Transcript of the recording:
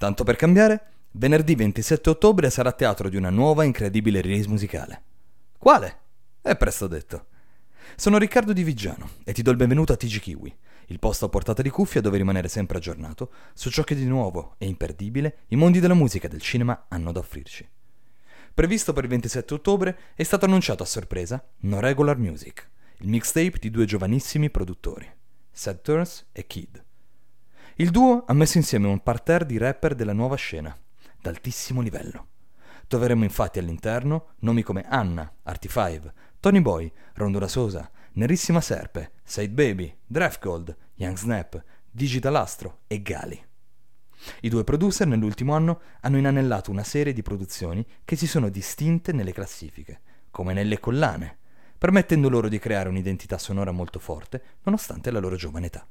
Tanto per cambiare, venerdì 27 ottobre sarà teatro di una nuova incredibile release musicale. Quale? È presto detto. Sono Riccardo Di Vigiano e ti do il benvenuto a TG Kiwi, il posto a portata di cuffia dove rimanere sempre aggiornato su ciò che di nuovo e imperdibile i mondi della musica e del cinema hanno da offrirci. Previsto per il 27 ottobre è stato annunciato a sorpresa No Regular Music, il mixtape di due giovanissimi produttori, Sad Turns e Kid. Il duo ha messo insieme un parterre di rapper della nuova scena, d'altissimo livello. Troveremo infatti all'interno nomi come Anna, Artie5, Tony Boy, Rondo Sosa, Nerissima Serpe, Side Baby, Draft Gold, Young Snap, Digital Astro e Gali. I due producer nell'ultimo anno hanno inanellato una serie di produzioni che si sono distinte nelle classifiche, come nelle collane, permettendo loro di creare un'identità sonora molto forte nonostante la loro giovane età.